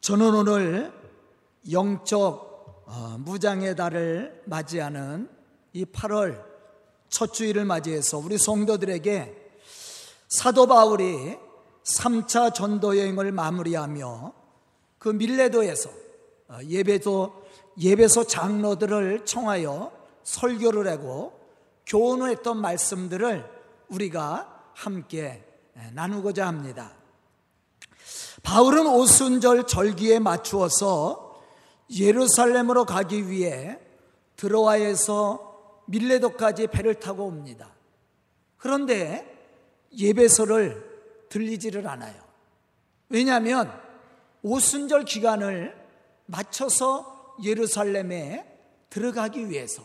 저는 오늘 영적 어, 무장의 달을 맞이하는 이 8월 첫 주일을 맞이해서 우리 성도들에게 사도 바울이 3차 전도 여행을 마무리하며 그 밀레도에서 어, 예배소 예배소 장로들을 청하여 설교를 하고 교훈을 했던 말씀들을 우리가 함께 나누고자 합니다. 바울은 오순절 절기에 맞추어서 예루살렘으로 가기 위해 드로아에서 밀레도까지 배를 타고 옵니다. 그런데 예배소를 들리지를 않아요. 왜냐하면 오순절 기간을 맞춰서 예루살렘에 들어가기 위해서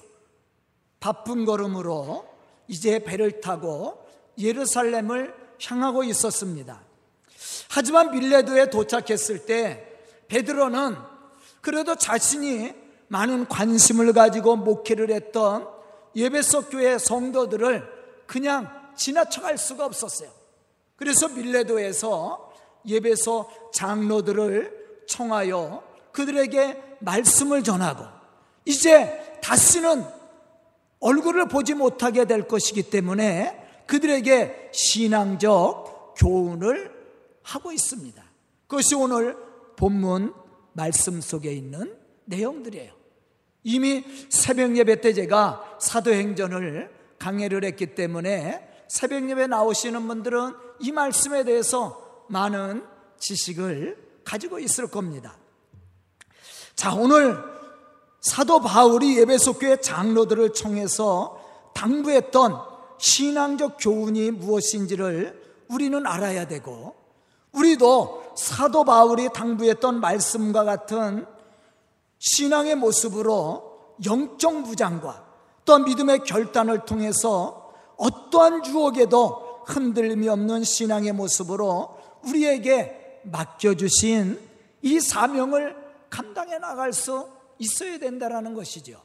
바쁜 걸음으로 이제 배를 타고 예루살렘을 향하고 있었습니다. 하지만 밀레도에 도착했을 때 베드로는 그래도 자신이 많은 관심을 가지고 목회를 했던 예배석 교회 성도들을 그냥 지나쳐갈 수가 없었어요. 그래서 밀레도에서 예배소 장로들을 청하여 그들에게 말씀을 전하고 이제 다시는 얼굴을 보지 못하게 될 것이기 때문에 그들에게 신앙적 교훈을 하고 있습니다. 그것이 오늘 본문 말씀 속에 있는 내용들이에요. 이미 새벽 예배 때 제가 사도행전을 강해를 했기 때문에 새벽 예배 나오시는 분들은 이 말씀에 대해서 많은 지식을 가지고 있을 겁니다. 자, 오늘 사도 바울이 예배소 교회 장로들을 청해서 당부했던 신앙적 교훈이 무엇인지를 우리는 알아야 되고 우리도 사도 바울이 당부했던 말씀과 같은 신앙의 모습으로 영적 무장과 또 믿음의 결단을 통해서 어떠한 유혹에도 흔들림이 없는 신앙의 모습으로 우리에게 맡겨주신 이 사명을 감당해 나갈 수 있어야 된다는 것이죠.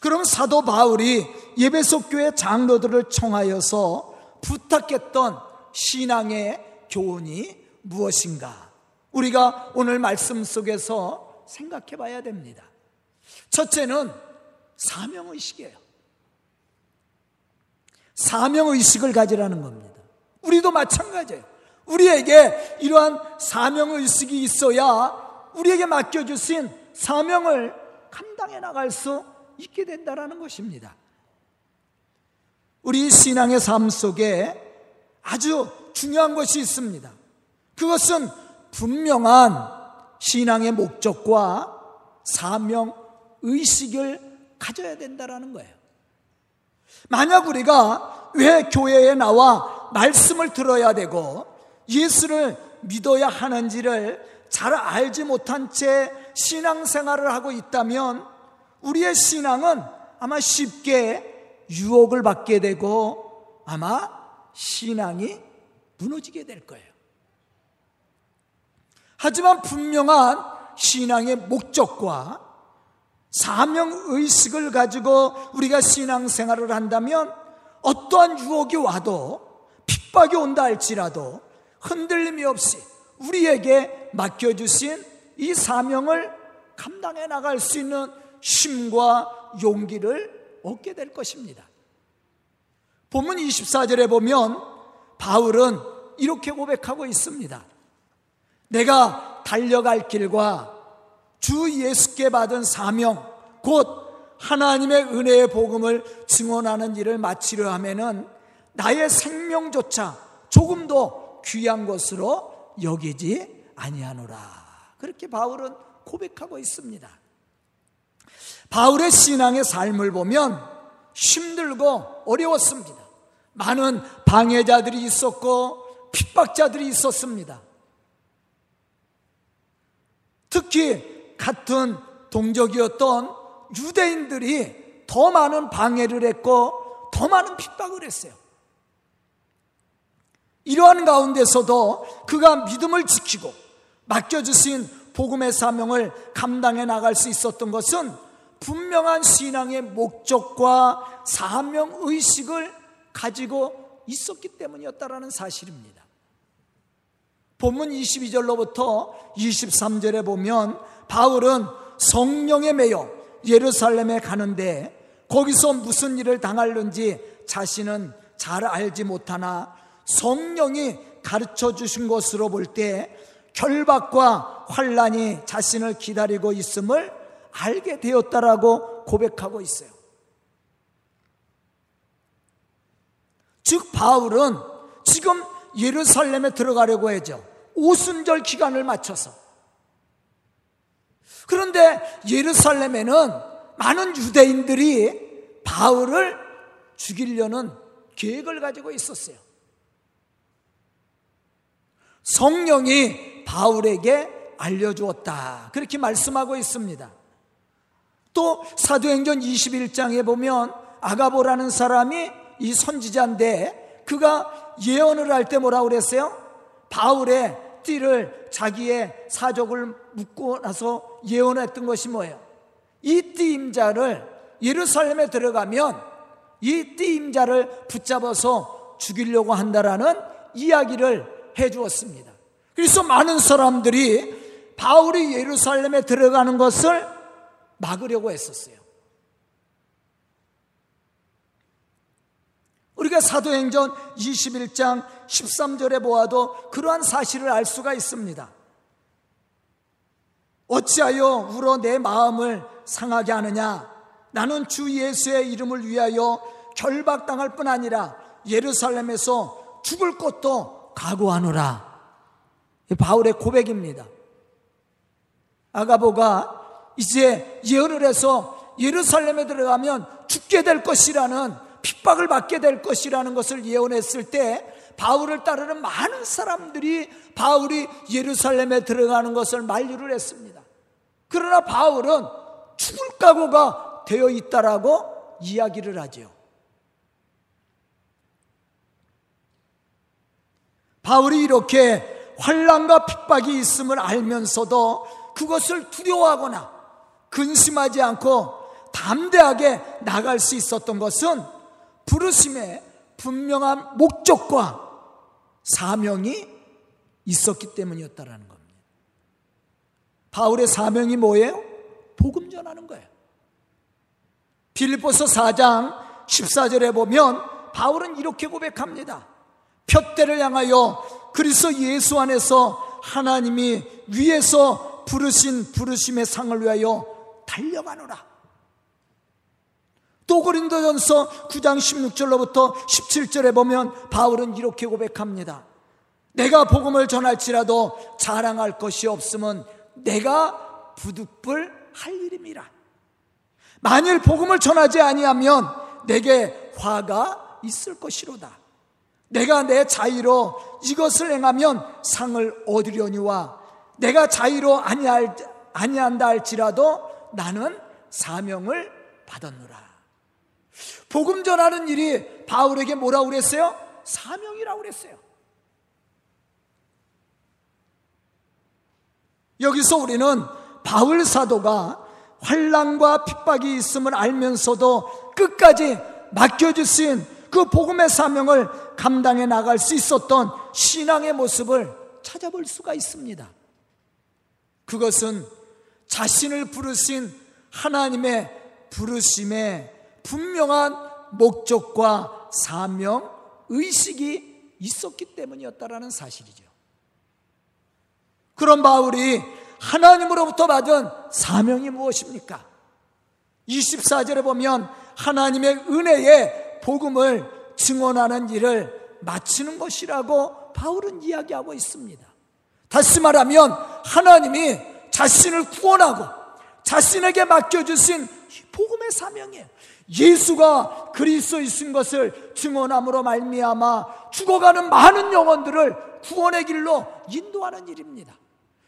그럼 사도 바울이 예배속 교회 장로들을 청하여서 부탁했던 신앙의 교훈이 무엇인가? 우리가 오늘 말씀 속에서 생각해 봐야 됩니다. 첫째는 사명의식이에요. 사명의식을 가지라는 겁니다. 우리도 마찬가지예요. 우리에게 이러한 사명의식이 있어야 우리에게 맡겨주신 사명을 감당해 나갈 수 있게 된다는 것입니다. 우리 신앙의 삶 속에 아주 중요한 것이 있습니다. 그것은 분명한 신앙의 목적과 사명 의식을 가져야 된다는 거예요. 만약 우리가 왜 교회에 나와 말씀을 들어야 되고 예수를 믿어야 하는지를 잘 알지 못한 채 신앙생활을 하고 있다면 우리의 신앙은 아마 쉽게 유혹을 받게 되고 아마 신앙이 무너지게 될 거예요. 하지만 분명한 신앙의 목적과 사명 의식을 가지고 우리가 신앙생활을 한다면 어떠한 유혹이 와도 핍박이 온다 할지라도 흔들림이 없이 우리에게 맡겨주신 이 사명을 감당해 나갈 수 있는 힘과 용기를 얻게 될 것입니다. 본문 24절에 보면 바울은 이렇게 고백하고 있습니다. 내가 달려갈 길과 주 예수께 받은 사명, 곧 하나님의 은혜의 복음을 증언하는 일을 마치려 하면은 나의 생명조차 조금도 귀한 것으로 여기지 아니하노라. 그렇게 바울은 고백하고 있습니다. 바울의 신앙의 삶을 보면 힘들고 어려웠습니다. 많은 방해자들이 있었고 핍박자들이 있었습니다. 특히 같은 동족이었던 유대인들이 더 많은 방해를 했고 더 많은 핍박을 했어요. 이러한 가운데서도 그가 믿음을 지키고 맡겨주신 복음의 사명을 감당해 나갈 수 있었던 것은 분명한 신앙의 목적과 사명 의식을 가지고 있었기 때문이었다라는 사실입니다. 본문 22절로부터 23절에 보면 바울은 성령에 매여 예루살렘에 가는데 거기서 무슨 일을 당할는지 자신은 잘 알지 못하나 성령이 가르쳐 주신 것으로 볼 때 결박과 환란이 자신을 기다리고 있음을 알게 되었다라고 고백하고 있어요. 즉 바울은 지금 예루살렘에 들어가려고 해죠. 오순절 기간을 맞춰서. 그런데 예루살렘에는 많은 유대인들이 바울을 죽이려는 계획을 가지고 있었어요. 성령이 바울에게 알려주었다. 그렇게 말씀하고 있습니다. 또 사도행전 21장에 보면 아가보라는 사람이 이 선지자인데 그가 예언을 할 때 뭐라고 그랬어요? 바울의 띠를 자기의 사족을 묶고 나서 예언했던 것이 뭐예요? 이 띠임자를 예루살렘에 들어가면 이 띠임자를 붙잡아서 죽이려고 한다라는 이야기를 해 주었습니다. 그래서 많은 사람들이 바울이 예루살렘에 들어가는 것을 막으려고 했었어요. 우리가 사도행전 21장 13절에 보아도 그러한 사실을 알 수가 있습니다. 어찌하여 울어 내 마음을 상하게 하느냐? 나는 주 예수의 이름을 위하여 결박당할 뿐 아니라 예루살렘에서 죽을 것도 각오하노라. 바울의 고백입니다. 아가보가 이제 예언을 해서 예루살렘에 들어가면 죽게 될 것이라는 핍박을 받게 될 것이라는 것을 예언했을 때 바울을 따르는 많은 사람들이 바울이 예루살렘에 들어가는 것을 만류를 했습니다. 그러나 바울은 죽을 각오가 되어 있다라고 이야기를 하죠. 바울이 이렇게 환란과 핍박이 있음을 알면서도 그것을 두려워하거나 근심하지 않고 담대하게 나갈 수 있었던 것은 부르심의 분명한 목적과 사명이 있었기 때문이었다라는 겁니다. 바울의 사명이 뭐예요? 복음 전하는 거예요. 빌립보서 4장 14절에 보면 바울은 이렇게 고백합니다. 푯대를 향하여 그리스도 예수 안에서 하나님이 위에서 부르신 부르심의 상을 위하여 달려가노라. 또 고린도전서 9장 16절로부터 17절에 보면 바울은 이렇게 고백합니다. 내가 복음을 전할지라도 자랑할 것이 없으면 내가 부득불 할 일임이라. 만일 복음을 전하지 아니하면 내게 화가 있을 것이로다. 내가 내 자의로 이것을 행하면 상을 얻으려니와 내가 자의로 아니할, 아니한다 할지라도 나는 사명을 받았노라. 복음 전하는 일이 바울에게 뭐라고 그랬어요? 사명이라고 그랬어요. 여기서 우리는 바울 사도가 환란과 핍박이 있음을 알면서도 끝까지 맡겨주신 그 복음의 사명을 감당해 나갈 수 있었던 신앙의 모습을 찾아볼 수가 있습니다. 그것은 자신을 부르신 하나님의 부르심에 분명한 목적과 사명, 의식이 있었기 때문이었다라는 사실이죠. 그런 바울이 하나님으로부터 받은 사명이 무엇입니까? 24절에 보면 하나님의 은혜의 복음을 증언하는 일을 마치는 것이라고 바울은 이야기하고 있습니다. 다시 말하면 하나님이 자신을 구원하고 자신에게 맡겨주신 복음의 사명이에요. 예수가 그리스도이신 것을 증언함으로 말미암아 죽어가는 많은 영혼들을 구원의 길로 인도하는 일입니다.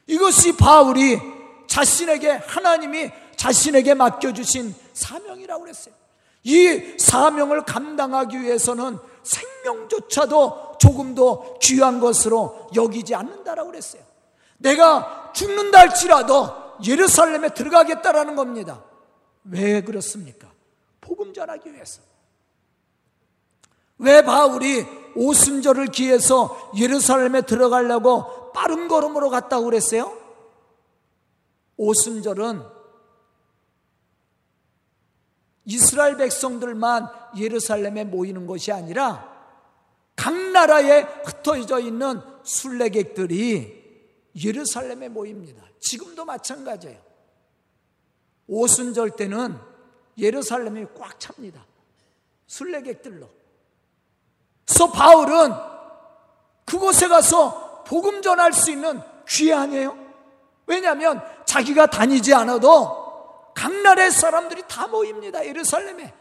이것이 바울이 자신에게 하나님이 자신에게 맡겨주신 사명이라고 그랬어요. 이 사명을 감당하기 위해서는 생명조차도 조금도 귀한 것으로 여기지 않는다라고 그랬어요. 내가 죽는다 할지라도 예루살렘에 들어가겠다라는 겁니다. 왜 그렇습니까? 복음 전하기 위해서. 왜 바울이 오순절을 기해서 예루살렘에 들어가려고 빠른 걸음으로 갔다고 그랬어요? 오순절은 이스라엘 백성들만 예루살렘에 모이는 것이 아니라 각 나라에 흩어져 있는 순례객들이 예루살렘에 모입니다. 지금도 마찬가지예요. 오순절 때는 예루살렘이 꽉 찹니다. 순례객들로. 그래서 바울은 그곳에 가서 복음 전할 수 있는 기회 아니에요? 왜냐하면 자기가 다니지 않아도 각 나라의 사람들이 다 모입니다. 예루살렘에.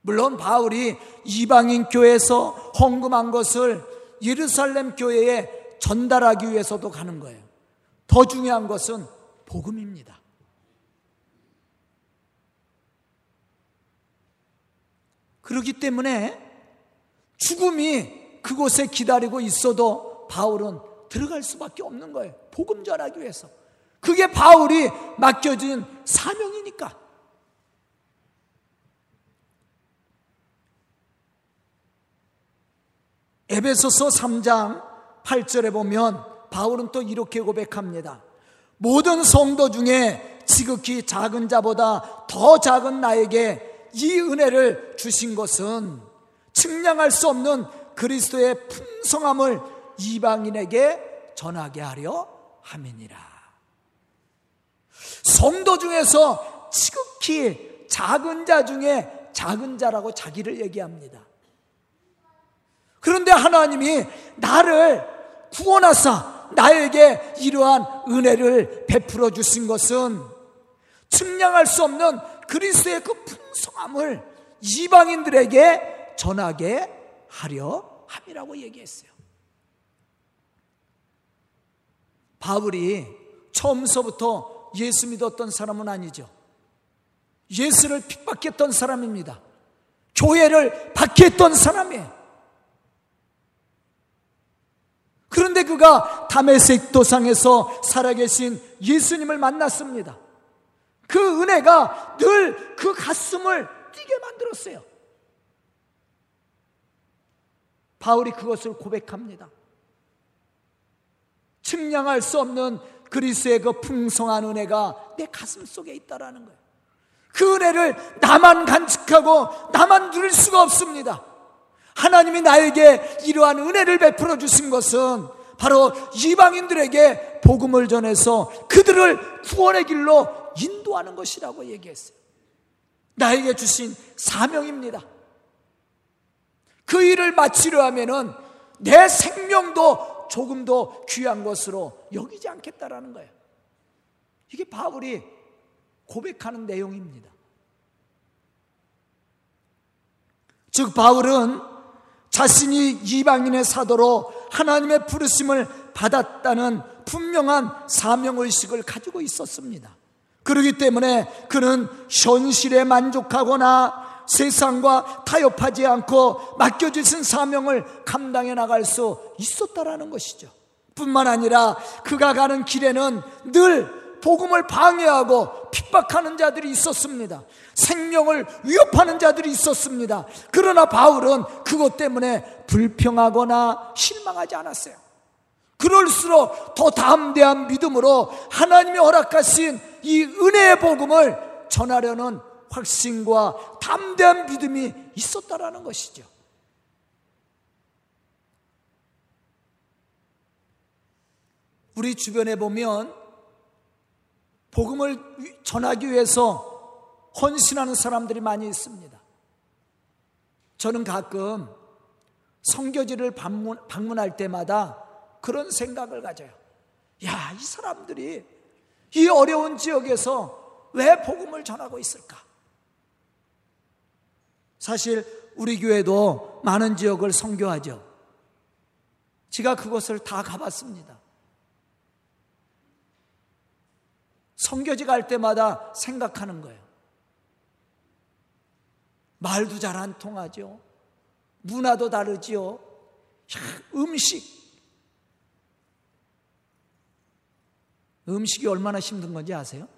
물론 바울이 이방인 교회에서 헌금한 것을 예루살렘 교회에 전달하기 위해서도 가는 거예요. 더 중요한 것은 복음입니다. 그렇기 때문에 죽음이 그곳에 기다리고 있어도 바울은 들어갈 수밖에 없는 거예요. 복음 전하기 위해서. 그게 바울이 맡겨진 사명이니까. 에베소서 3장 8절에 보면 바울은 또 이렇게 고백합니다. 모든 성도 중에 지극히 작은 자보다 더 작은 나에게 이 은혜를 주신 것은 측량할 수 없는 그리스도의 풍성함을 이방인에게 전하게 하려 함이니라. 성도 중에서 지극히 작은 자 중에 작은 자라고 자기를 얘기합니다. 그런데 하나님이 나를 구원하사 나에게 이러한 은혜를 베풀어 주신 것은 측량할 수 없는 그리스도의 그 풍성함을 이방인들에게 전하게 하려 함이라고 얘기했어요. 바울이 처음서부터 예수 믿었던 사람은 아니죠. 예수를 핍박했던 사람입니다. 교회를 박해했던 사람이에요. 그런데 그가 담에색 도상에서 살아계신 예수님을 만났습니다. 그 은혜가 늘 그 가슴을 뛰게 만들었어요. 바울이 그것을 고백합니다. 측량할 수 없는 그리스의 그 풍성한 은혜가 내 가슴 속에 있다라는 거예요. 그 은혜를 나만 간직하고 나만 누릴 수가 없습니다. 하나님이 나에게 이러한 은혜를 베풀어 주신 것은 바로 이방인들에게 복음을 전해서 그들을 구원의 길로 인도하는 것이라고 얘기했어요. 나에게 주신 사명입니다. 그 일을 마치려 하면은 내 생명도 조금도 귀한 것으로 여기지 않겠다라는 거예요. 이게 바울이 고백하는 내용입니다. 즉, 바울은 자신이 이방인의 사도로 하나님의 부르심을 받았다는 분명한 사명의식을 가지고 있었습니다. 그러기 때문에 그는 현실에 만족하거나 세상과 타협하지 않고 맡겨주신 사명을 감당해 나갈 수 있었다라는 것이죠. 뿐만 아니라 그가 가는 길에는 늘 복음을 방해하고 핍박하는 자들이 있었습니다. 생명을 위협하는 자들이 있었습니다. 그러나 바울은 그것 때문에 불평하거나 실망하지 않았어요. 그럴수록 더 담대한 믿음으로 하나님이 허락하신 이 은혜의 복음을 전하려는 확신과 담대한 믿음이 있었다라는 것이죠. 우리 주변에 보면 복음을 전하기 위해서 헌신하는 사람들이 많이 있습니다. 저는 가끔 성교지를 방문, 방문할 때마다 그런 생각을 가져요. 야, 이 사람들이 이 어려운 지역에서 왜 복음을 전하고 있을까? 사실 우리 교회도 많은 지역을 선교하죠. 제가 그곳을 다 가봤습니다. 선교지 갈 때마다 생각하는 거예요. 말도 잘 안 통하죠. 문화도 다르지요. 음식, 음식이 얼마나 힘든 건지 아세요?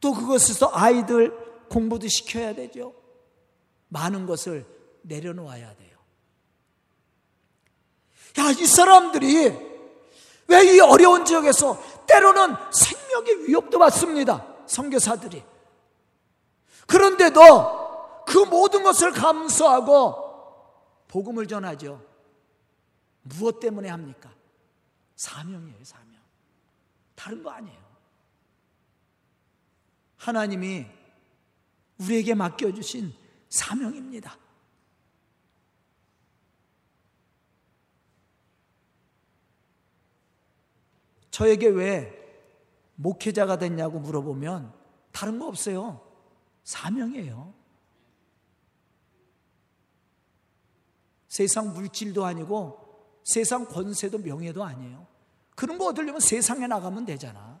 또 그것에서 아이들 공부도 시켜야 되죠. 많은 것을 내려놓아야 돼요. 야, 이 사람들이 왜 이 어려운 지역에서 때로는 생명의 위협도 받습니다. 선교사들이. 그런데도 그 모든 것을 감수하고 복음을 전하죠. 무엇 때문에 합니까? 사명이에요, 사명. 다른 거 아니에요. 하나님이 우리에게 맡겨주신 사명입니다. 저에게 왜 목회자가 됐냐고 물어보면 다른 거 없어요. 사명이에요. 세상 물질도 아니고 세상 권세도 명예도 아니에요. 그런 거 얻으려면 세상에 나가면 되잖아.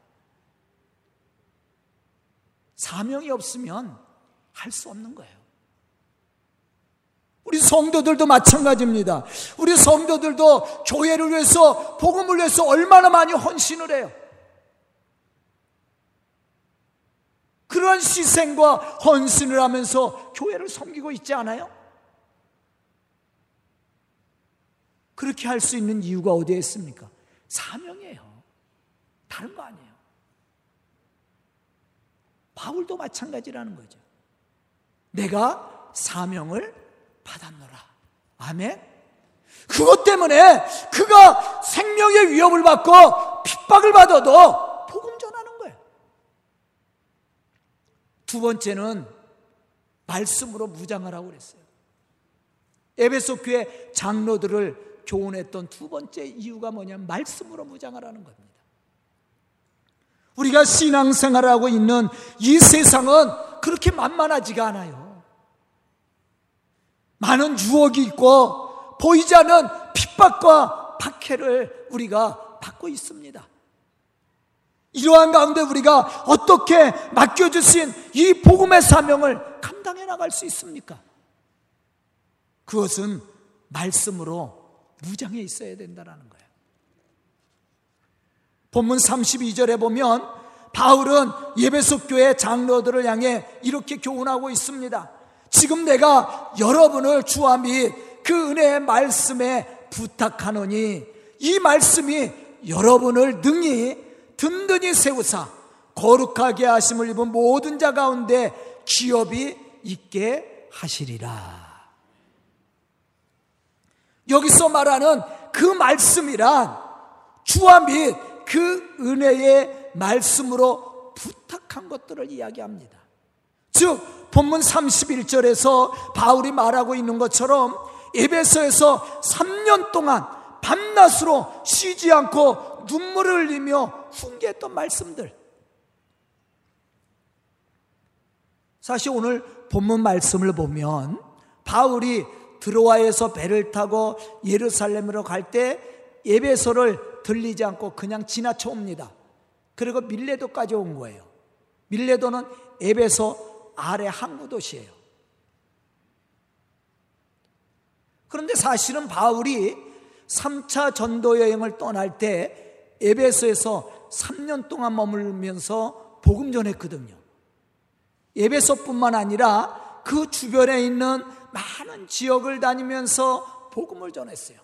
사명이 없으면 할 수 없는 거예요. 우리 성도들도 마찬가지입니다. 우리 성도들도 교회를 위해서, 복음을 위해서 얼마나 많이 헌신을 해요. 그러한 희생과 헌신을 하면서 교회를 섬기고 있지 않아요? 그렇게 할 수 있는 이유가 어디에 있습니까? 사명이에요. 다른 거 아니에요. 바울도 마찬가지라는 거죠. 내가 사명을 받았노라. 아멘. 그것 때문에 그가 생명의 위협을 받고 핍박을 받아도 복음 전하는 거예요. 두 번째는 말씀으로 무장하라고 그랬어요. 에베소 교회 장로들을 교훈했던 두 번째 이유가 뭐냐면 말씀으로 무장하라는 겁니다. 우리가 신앙생활하고 있는 이 세상은 그렇게 만만하지가 않아요. 많은 유혹이 있고 보이지 않는 핍박과 박해를 우리가 받고 있습니다. 이러한 가운데 우리가 어떻게 맡겨주신 이 복음의 사명을 감당해 나갈 수 있습니까? 그것은 말씀으로 무장해 있어야 된다는 거예요. 본문 32절에 보면 바울은 예배속 교회 장로들을 향해 이렇게 교훈하고 있습니다. 지금 내가 여러분을 주와 및 그 은혜의 말씀에 부탁하노니 이 말씀이 여러분을 능히 든든히 세우사 거룩하게 하심을 입은 모든 자 가운데 기업이 있게 하시리라. 여기서 말하는 그 말씀이란 주와 및 그 은혜의 말씀으로 부탁한 것들을 이야기합니다. 즉, 본문 31절에서 바울이 말하고 있는 것처럼 에베소에서 3년 동안 밤낮으로 쉬지 않고 눈물을 흘리며 훈계했던 말씀들. 사실 오늘 본문 말씀을 보면 바울이 드로아에서 배를 타고 예루살렘으로 갈때 에베소를 들리지 않고 그냥 지나쳐 옵니다. 그리고 밀레도까지 온 거예요. 밀레도는 에베소 아래 항구 도시예요. 그런데 사실은 바울이 3차 전도 여행을 떠날 때 에베소에서 3년 동안 머물면서 복음 전했거든요. 에베소뿐만 아니라 그 주변에 있는 많은 지역을 다니면서 복음을 전했어요.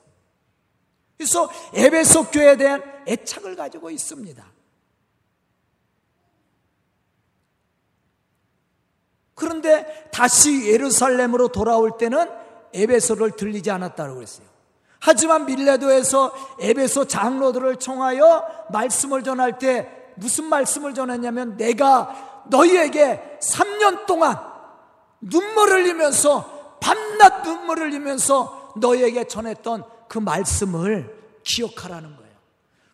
그래서 에베소 교회에 대한 애착을 가지고 있습니다. 그런데 다시 예루살렘으로 돌아올 때는 에베소를 들리지 않았다고 그랬어요. 하지만 밀레도에서 에베소 장로들을 청하여 말씀을 전할 때 무슨 말씀을 전했냐면 내가 너희에게 3년 동안 눈물을 흘리면서 밤낮 눈물을 흘리면서 너희에게 전했던 그 말씀을 기억하라는 거예요.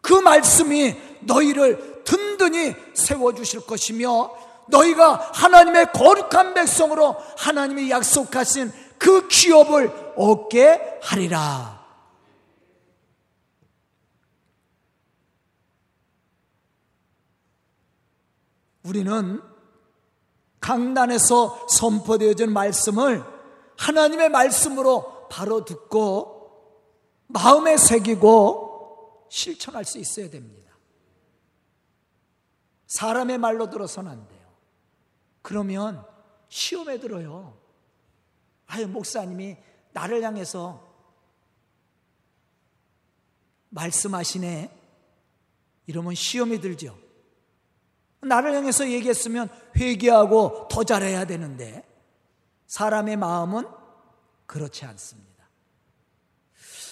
그 말씀이 너희를 든든히 세워주실 것이며 너희가 하나님의 거룩한 백성으로 하나님이 약속하신 그 기업을 얻게 하리라. 우리는 강단에서 선포되어진 말씀을 하나님의 말씀으로 바로 듣고 마음에 새기고 실천할 수 있어야 됩니다. 사람의 말로 들어서는 안 돼요. 그러면 시험에 들어요. 아유, 목사님이 나를 향해서 말씀하시네. 이러면 시험이 들죠. 나를 향해서 얘기했으면 회개하고 더 잘해야 되는데 사람의 마음은 그렇지 않습니다.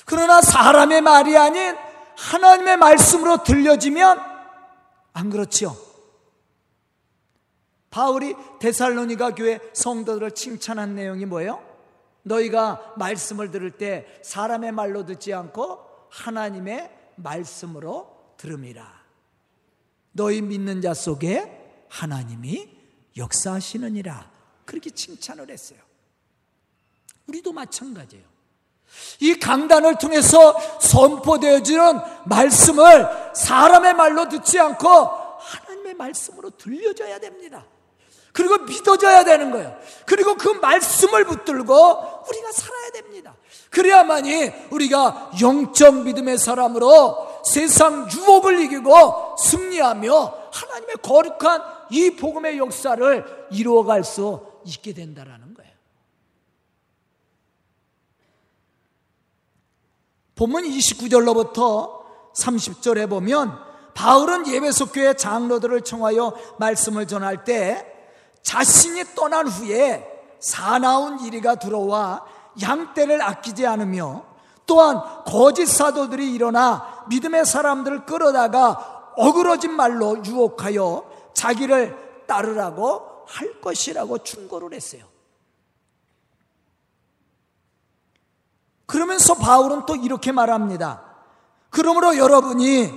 그러나 사람의 말이 아닌 하나님의 말씀으로 들려지면 안 그렇지요. 바울이 데살로니가 교회 성도들을 칭찬한 내용이 뭐예요? 너희가 말씀을 들을 때 사람의 말로 듣지 않고 하나님의 말씀으로 들음이라. 너희 믿는 자 속에 하나님이 역사하시느니라. 그렇게 칭찬을 했어요. 우리도 마찬가지예요. 이 강단을 통해서 선포되어지는 말씀을 사람의 말로 듣지 않고 하나님의 말씀으로 들려줘야 됩니다. 그리고 믿어져야 되는 거예요. 그리고 그 말씀을 붙들고 우리가 살아야 됩니다. 그래야만이 우리가 영적 믿음의 사람으로 세상 유혹을 이기고 승리하며 하나님의 거룩한 이 복음의 역사를 이루어갈 수 있게 된다라는 거예요. 본문 29절로부터 30절에 보면 바울은 예배소 교회 장로들을 청하여 말씀을 전할 때 자신이 떠난 후에 사나운 이리가 들어와 양떼를 아끼지 않으며 또한 거짓 사도들이 일어나 믿음의 사람들을 끌어다가 어그러진 말로 유혹하여 자기를 따르라고 할 것이라고 충고를 했어요. 그러면서 바울은 또 이렇게 말합니다. 그러므로 여러분이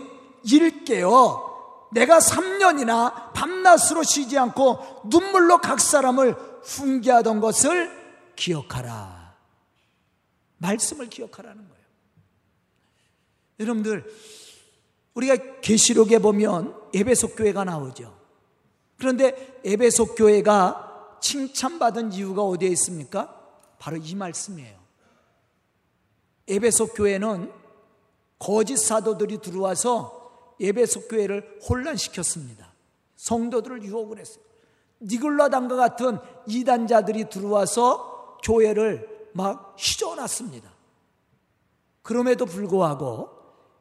일깨어 내가 3년이나 밤낮으로 쉬지 않고 눈물로 각 사람을 훈계하던 것을 기억하라. 말씀을 기억하라는 거예요. 여러분들, 우리가 계시록에 보면 에베소 교회가 나오죠. 그런데 에베소 교회가 칭찬받은 이유가 어디에 있습니까? 바로 이 말씀이에요. 에베소 교회는 거짓 사도들이 들어와서 에베소 교회를 혼란시켰습니다. 성도들을 유혹을 했어요. 니글라당과 같은 이단자들이 들어와서 교회를 막 휘저어놨습니다. 그럼에도 불구하고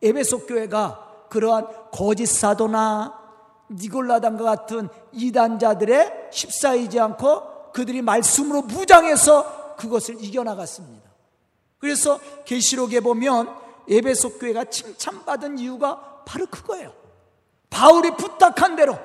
에베소 교회가 그러한 거짓 사도나 니골라당과 같은 이단자들의 십사이지 않고 그들이 말씀으로 무장해서 그것을 이겨나갔습니다. 그래서 계시록에 보면 에베소 교회가 칭찬받은 이유가 바로 그거예요. 바울이 부탁한 대로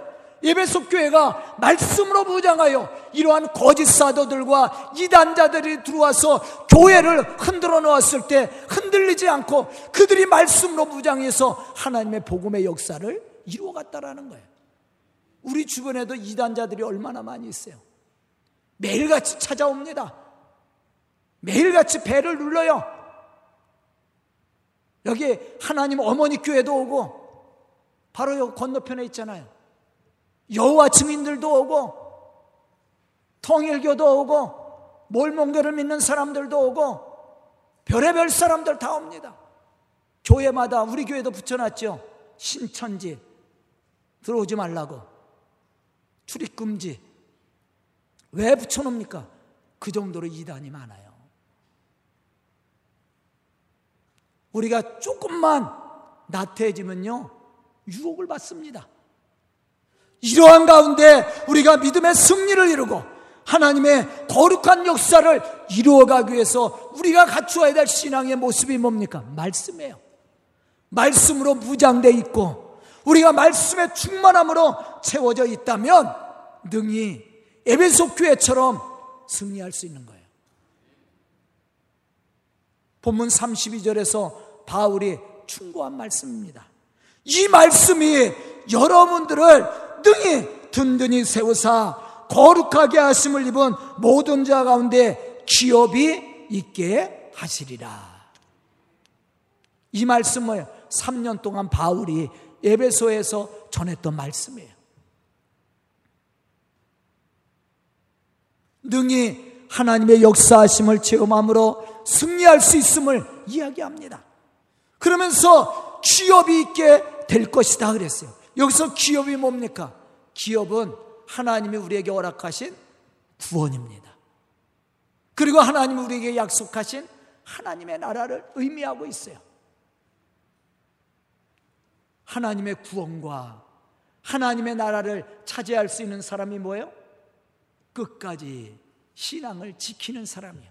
예배속 교회가 말씀으로 무장하여 이러한 거짓 사도들과 이단자들이 들어와서 교회를 흔들어 놓았을 때 흔들리지 않고 그들이 말씀으로 무장해서 하나님의 복음의 역사를 이루어갔다라는 거예요. 우리 주변에도 이단자들이 얼마나 많이 있어요. 매일같이 찾아옵니다. 매일같이 배를 눌러요. 여기 하나님 어머니 교회도 오고 바로 여기 건너편에 있잖아요. 여호와 증인들도 오고 통일교도 오고 몰몬교를 믿는 사람들도 오고 별의별 사람들 다 옵니다. 교회마다 우리 교회도 붙여놨죠. 신천지 들어오지 말라고 출입금지 왜 붙여놓습니까? 그 정도로 이단이 많아요. 우리가 조금만 나태해지면요 유혹을 받습니다. 이러한 가운데 우리가 믿음의 승리를 이루고 하나님의 거룩한 역사를 이루어가기 위해서 우리가 갖추어야 될 신앙의 모습이 뭡니까? 말씀이에요. 말씀으로 무장돼 있고 우리가 말씀의 충만함으로 채워져 있다면 능히 에베소 교회처럼 승리할 수 있는 거예요. 본문 32절에서 바울이 충고한 말씀입니다. 이 말씀이 여러분들을 등이 든든히 세우사 거룩하게 하심을 입은 모든 자 가운데 기업이 있게 하시리라. 이 말씀을 3년 동안 바울이 에베소에서 전했던 말씀이에요. 능히 하나님의 역사하심을 체험함으로 승리할 수 있음을 이야기합니다. 그러면서 취업이 있게 될 것이다 그랬어요. 여기서 기업이 뭡니까? 기업은 하나님이 우리에게 허락하신 구원입니다. 그리고 하나님 우리에게 약속하신 하나님의 나라를 의미하고 있어요. 하나님의 구원과 하나님의 나라를 차지할 수 있는 사람이 뭐예요? 끝까지 신앙을 지키는 사람이요.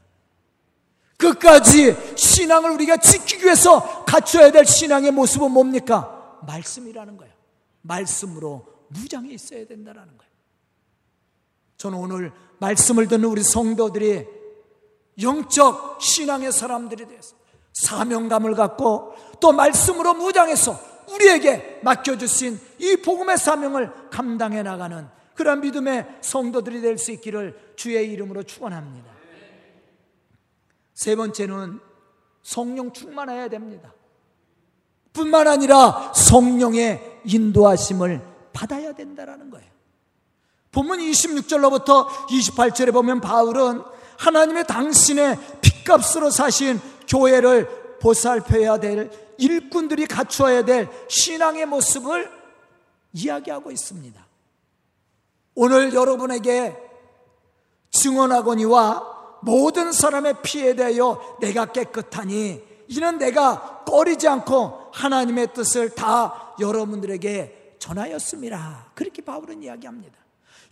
끝까지 신앙을 우리가 지키기 위해서 갖춰야 될 신앙의 모습은 뭡니까? 말씀이라는 거예요. 말씀으로 무장해 있어야 된다는 거예요. 저는 오늘 말씀을 듣는 우리 성도들이 영적 신앙의 사람들이 되어서 사명감을 갖고 또 말씀으로 무장해서 우리에게 맡겨주신 이 복음의 사명을 감당해 나가는 그런 믿음의 성도들이 될 수 있기를 주의 이름으로 축원합니다. 세 번째는 성령 충만해야 됩니다. 뿐만 아니라 성령의 인도하심을 받아야 된다라는 거예요. 본문 26절로부터 28절에 보면 바울은 하나님의 당신의 핏값으로 사신 교회를 보살펴야 될 일꾼들이 갖추어야 될 신앙의 모습을 이야기하고 있습니다. 오늘 여러분에게 증언하거니와 모든 사람의 피에 대하여 내가 깨끗하니 이는 내가 꺼리지 않고 하나님의 뜻을 다 여러분들에게 전하였습니다. 그렇게 바울은 이야기합니다.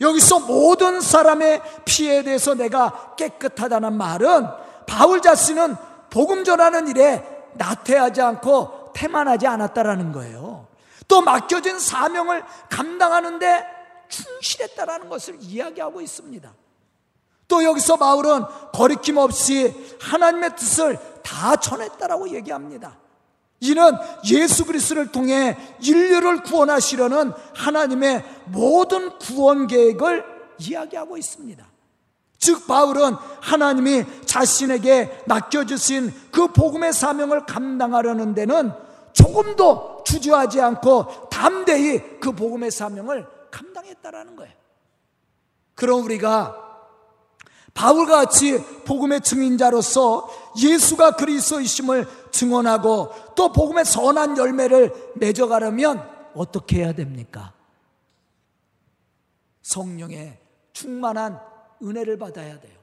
여기서 모든 사람의 피에 대해서 내가 깨끗하다는 말은 바울 자신은 복음 전하는 일에 나태하지 않고 태만하지 않았다라는 거예요. 또 맡겨진 사명을 감당하는데 충실했다라는 것을 이야기하고 있습니다. 또 여기서 바울은 거리낌 없이 하나님의 뜻을 다 전했다라고 얘기합니다. 이는 예수 그리스도를 통해 인류를 구원하시려는 하나님의 모든 구원 계획을 이야기하고 있습니다. 즉 바울은 하나님이 자신에게 맡겨 주신 그 복음의 사명을 감당하려는 데는 조금도 주저하지 않고 담대히 그 복음의 사명을 감당했다라는 거예요. 그럼 우리가 바울과 같이 복음의 증인자로서 예수가 그리스도이심을 증언하고 또 복음의 선한 열매를 맺어가려면 어떻게 해야 됩니까? 성령의 충만한 은혜를 받아야 돼요.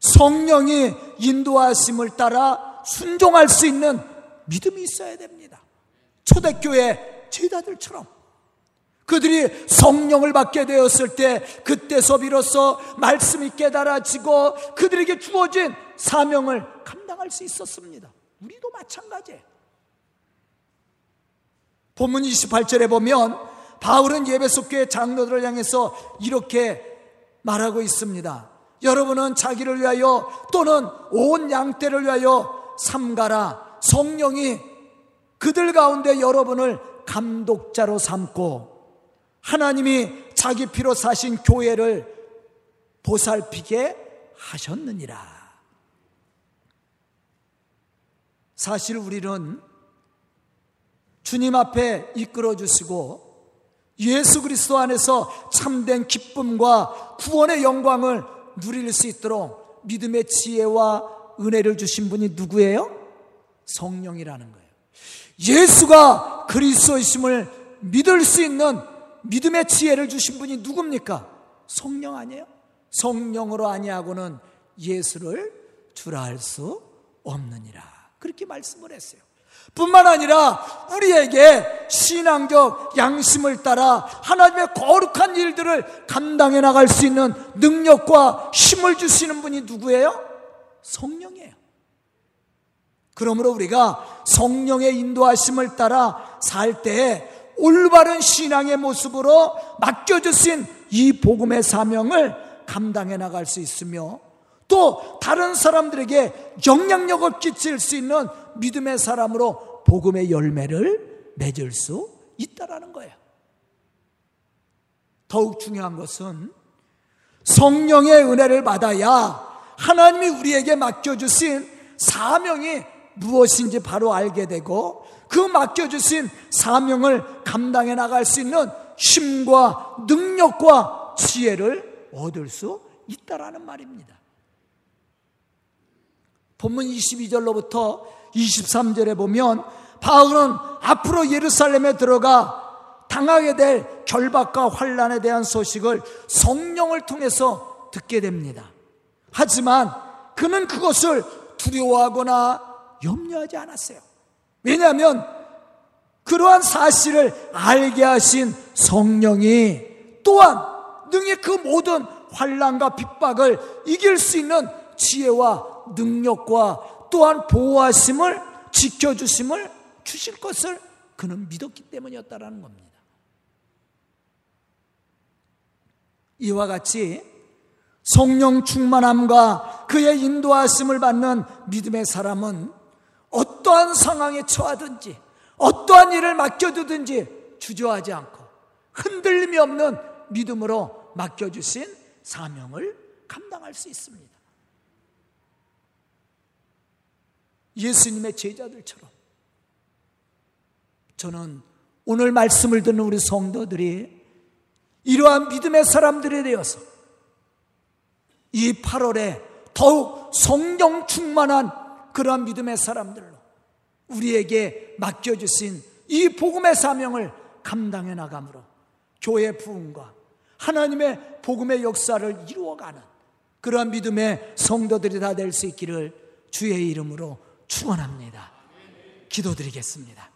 성령이 인도하심을 따라 순종할 수 있는 믿음이 있어야 됩니다. 초대교회 제자들처럼 그들이 성령을 받게 되었을 때 그때서 비로소 말씀이 깨달아지고 그들에게 주어진 사명을 감당할 수 있었습니다. 우리도 마찬가지예요. 본문 28절에 보면 바울은 예배소 교회 장로들을 향해서 이렇게 말하고 있습니다. 여러분은 자기를 위하여 또는 온 양떼를 위하여 삼가라. 성령이 그들 가운데 여러분을 감독자로 삼고 하나님이 자기 피로 사신 교회를 보살피게 하셨느니라. 사실 우리는 주님 앞에 이끌어 주시고 예수 그리스도 안에서 참된 기쁨과 구원의 영광을 누릴 수 있도록 믿음의 지혜와 은혜를 주신 분이 누구예요? 성령이라는 거예요. 예수가 그리스도이심을 믿을 수 있는 믿음의 지혜를 주신 분이 누굽니까? 성령 아니에요? 성령으로 아니하고는 예수를 주라 할 수 없느니라. 그렇게 말씀을 했어요. 뿐만 아니라 우리에게 신앙적 양심을 따라 하나님의 거룩한 일들을 감당해 나갈 수 있는 능력과 힘을 주시는 분이 누구예요? 성령이에요. 그러므로 우리가 성령의 인도하심을 따라 살 때 올바른 신앙의 모습으로 맡겨주신 이 복음의 사명을 감당해 나갈 수 있으며 또 다른 사람들에게 영향력을 끼칠 수 있는 믿음의 사람으로 복음의 열매를 맺을 수 있다라는 거예요. 더욱 중요한 것은 성령의 은혜를 받아야 하나님이 우리에게 맡겨주신 사명이 무엇인지 바로 알게 되고 그 맡겨주신 사명을 감당해 나갈 수 있는 힘과 능력과 지혜를 얻을 수 있다라는 말입니다. 본문 22절로부터 23절에 보면 바울은 앞으로 예루살렘에 들어가 당하게 될 결박과 환란에 대한 소식을 성령을 통해서 듣게 됩니다. 하지만 그는 그것을 두려워하거나 염려하지 않았어요. 왜냐하면 그러한 사실을 알게 하신 성령이 또한 능히 그 모든 환란과 핍박을 이길 수 있는 지혜와 능력과 또한 보호하심을 지켜주심을 주실 것을 그는 믿었기 때문이었다라는 겁니다. 이와 같이 성령 충만함과 그의 인도하심을 받는 믿음의 사람은 어떠한 상황에 처하든지 어떠한 일을 맡겨두든지 주저하지 않고 흔들림이 없는 믿음으로 맡겨주신 사명을 감당할 수 있습니다. 예수님의 제자들처럼 저는 오늘 말씀을 듣는 우리 성도들이 이러한 믿음의 사람들이 되어서 이 8월에 더욱 성령 충만한 그러한 믿음의 사람들로 우리에게 맡겨주신 이 복음의 사명을 감당해 나감으로 교회 부흥과 하나님의 복음의 역사를 이루어가는 그러한 믿음의 성도들이 다 될 수 있기를 주의 이름으로 축원합니다. 기도드리겠습니다.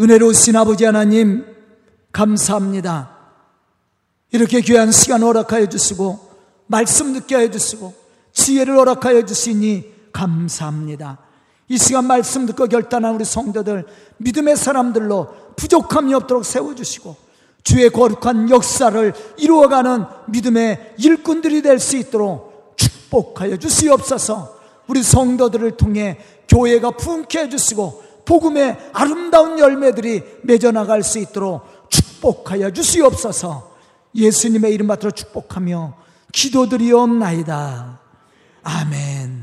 은혜로우신 아버지 하나님 감사합니다. 이렇게 귀한 시간 허락하여 주시고 말씀 듣게 하여 주시고 지혜를 허락하여 주시니 감사합니다. 이 시간 말씀 듣고 결단한 우리 성도들 믿음의 사람들로 부족함이 없도록 세워주시고 주의 거룩한 역사를 이루어가는 믿음의 일꾼들이 될 수 있도록 축복하여 주시옵소서 우리 성도들을 통해 교회가 부흥케 해주시고 복음의 아름다운 열매들이 맺어나갈 수 있도록 축복하여 주시옵소서 예수님의 이름 받들어 축복하며 기도드리옵나이다. 아멘.